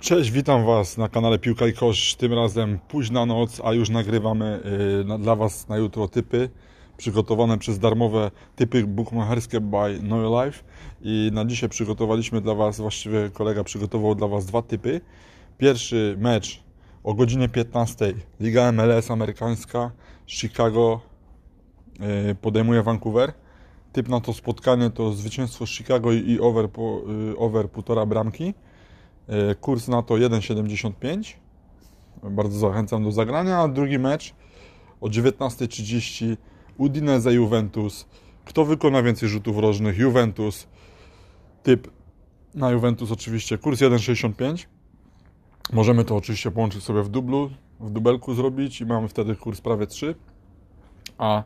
Cześć, witam Was na kanale Piłka i Kosz. Tym razem późna noc, a już nagrywamy y, dla Was na jutro typy przygotowane przez darmowe typy bukmacherskie by No Life. I na dzisiaj przygotowaliśmy dla Was, właściwie kolega przygotował dla Was dwa typy. Pierwszy mecz o godzinie 15. Liga MLS amerykańska. Chicago y, podejmuje Vancouver. Typ na to spotkanie to zwycięstwo Chicago i over, y, over półtora bramki. E, Kurs na to 1,75. Bardzo zachęcam do zagrania. Drugi mecz o 19.30 Udinese Juventus. Kto wykona więcej rzutów rożnych? Juventus. Typ na Juventus oczywiście kurs 1,65. Możemy to oczywiście połączyć sobie w dublu, w dubelku zrobić i mamy wtedy kurs prawie 3. A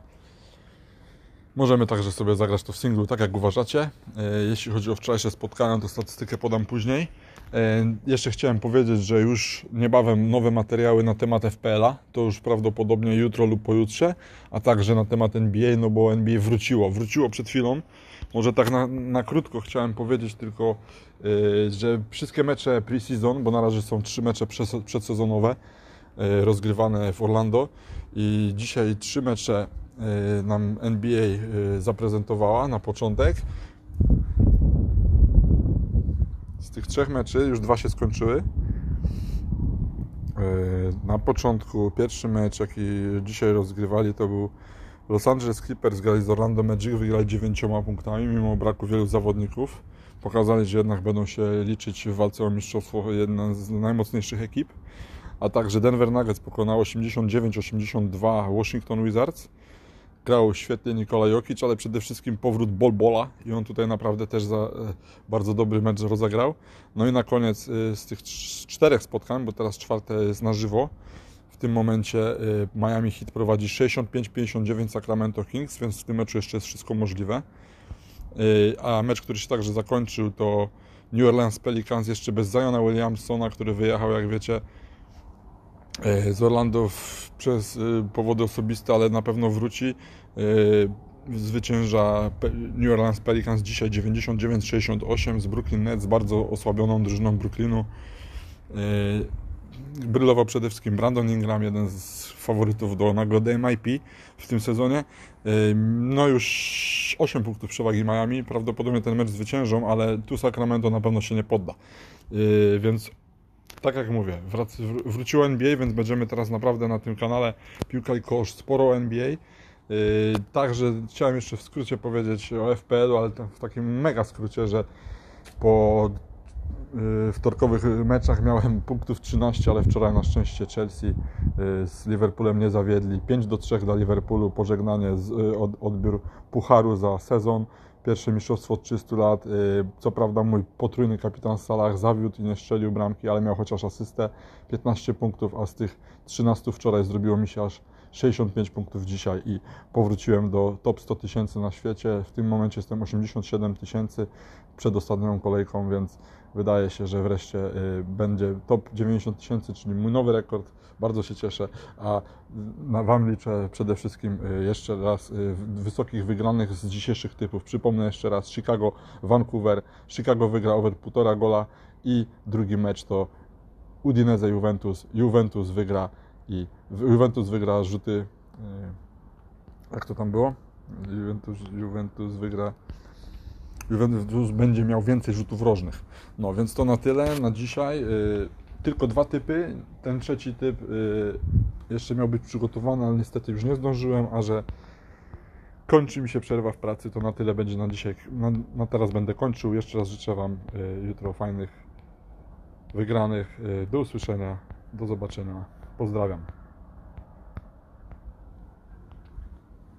Możemy także sobie zagrać to w singlu, tak jak uważacie. E, jeśli chodzi o wczorajsze spotkania, to statystykę podam później. E, jeszcze chciałem powiedzieć, że już niebawem nowe materiały na temat FPL-a, to już prawdopodobnie jutro lub pojutrze, a także na temat NBA, no bo NBA wróciło, wróciło przed chwilą. Może tak na, na krótko chciałem powiedzieć tylko, e, że wszystkie mecze pre-season, bo na razie są trzy mecze przedsezonowe, rozgrywane w Orlando i dzisiaj trzy mecze nam NBA zaprezentowała na początek. Z tych trzech meczy już dwa się skończyły. Y, na początku pierwszy mecz, jaki dzisiaj rozgrywali, to był Los Angeles Clippers grali z Orlando Magic, wygrali dziewięcioma punktami, mimo braku wielu zawodników. Pokazali, że jednak będą się liczyć w walce o mistrzostwo jedna z najmocniejszych ekip. A także Denver Nuggets pokonał 89-82 Washington Wizards grał świetnie Nikola Jokic, ale przede wszystkim powrót Bolbola i on tutaj naprawdę też za, e, bardzo dobry mecz rozegrał. No i na koniec e, z tych czterech spotkań, bo teraz czwarte jest na żywo, w tym momencie e, Miami Heat prowadzi 65-59 Sacramento Kings, więc w tym meczu jeszcze jest wszystko możliwe. A mecz, który się także zakończył, to New Orleans Pelicans jeszcze bez Ziona Williamsona, który wyjechał, jak wiecie, z Orlando przez e, powody osobiste, ale na pewno wróci. E, zwycięża New Orleans Pelicans dzisiaj 99-68 z Brooklyn Nets, bardzo osłabioną drużyną Brooklynu. Brylował przede wszystkim Brandon Ingram, jeden z faworytów do nagrody MIP w tym sezonie. No już 8 punktów przewagi Miami, prawdopodobnie ten mecz zwyciężą, ale tu Sacramento na pewno się nie podda. Więc tak jak mówię, wrac, wróciło NBA, więc będziemy teraz naprawdę na tym kanale Piłka i Kosz sporo NBA. Yy, także chciałem jeszcze w skrócie powiedzieć o FPL-u, ale w takim mega skrócie, że po yy, wtorkowych meczach miałem punktów 13, ale wczoraj na szczęście Chelsea yy, z Liverpoolem nie zawiedli. 5 do 3 dla Liverpoolu, pożegnanie z, od, odbiór pucharu za sezon pierwsze mistrzostwo od 300 lat. Y, co prawda mój potrójny kapitan Salah zawiódł i nie strzelił bramki, ale miał chociaż asystę 15 punktów, a z tych 13 wczoraj zrobiło mi się aż 65 punktów dzisiaj i powróciłem do top 100 tysięcy na świecie. W tym momencie jestem 87 tysięcy przed ostatnią kolejką, więc wydaje się, że wreszcie y, będzie top 90 tysięcy, czyli mój nowy rekord. Bardzo się cieszę, a na Wam liczę przede wszystkim y, jeszcze raz y, wysokich wygranych z dzisiejszych typów. Przypomnę jeszcze raz Chicago, Vancouver. Chicago wygra over 1,5 gola i drugi mecz to Udinese Juventus. Juventus wygra i Juventus wygra rzuty. Jak to tam było? Juventus, Juventus wygra Juventus będzie miał więcej rzutów rożnych. No więc to na tyle na dzisiaj. Y, tylko dwa typy. Ten trzeci typ y, jeszcze miał być przygotowany, ale niestety już nie zdążyłem, a że kończy mi się przerwa w pracy, to na tyle będzie na dzisiaj. Na, na teraz będę kończył. Jeszcze raz życzę Wam jutro fajnych wygranych. Do usłyszenia, do zobaczenia. Pozdrawiam.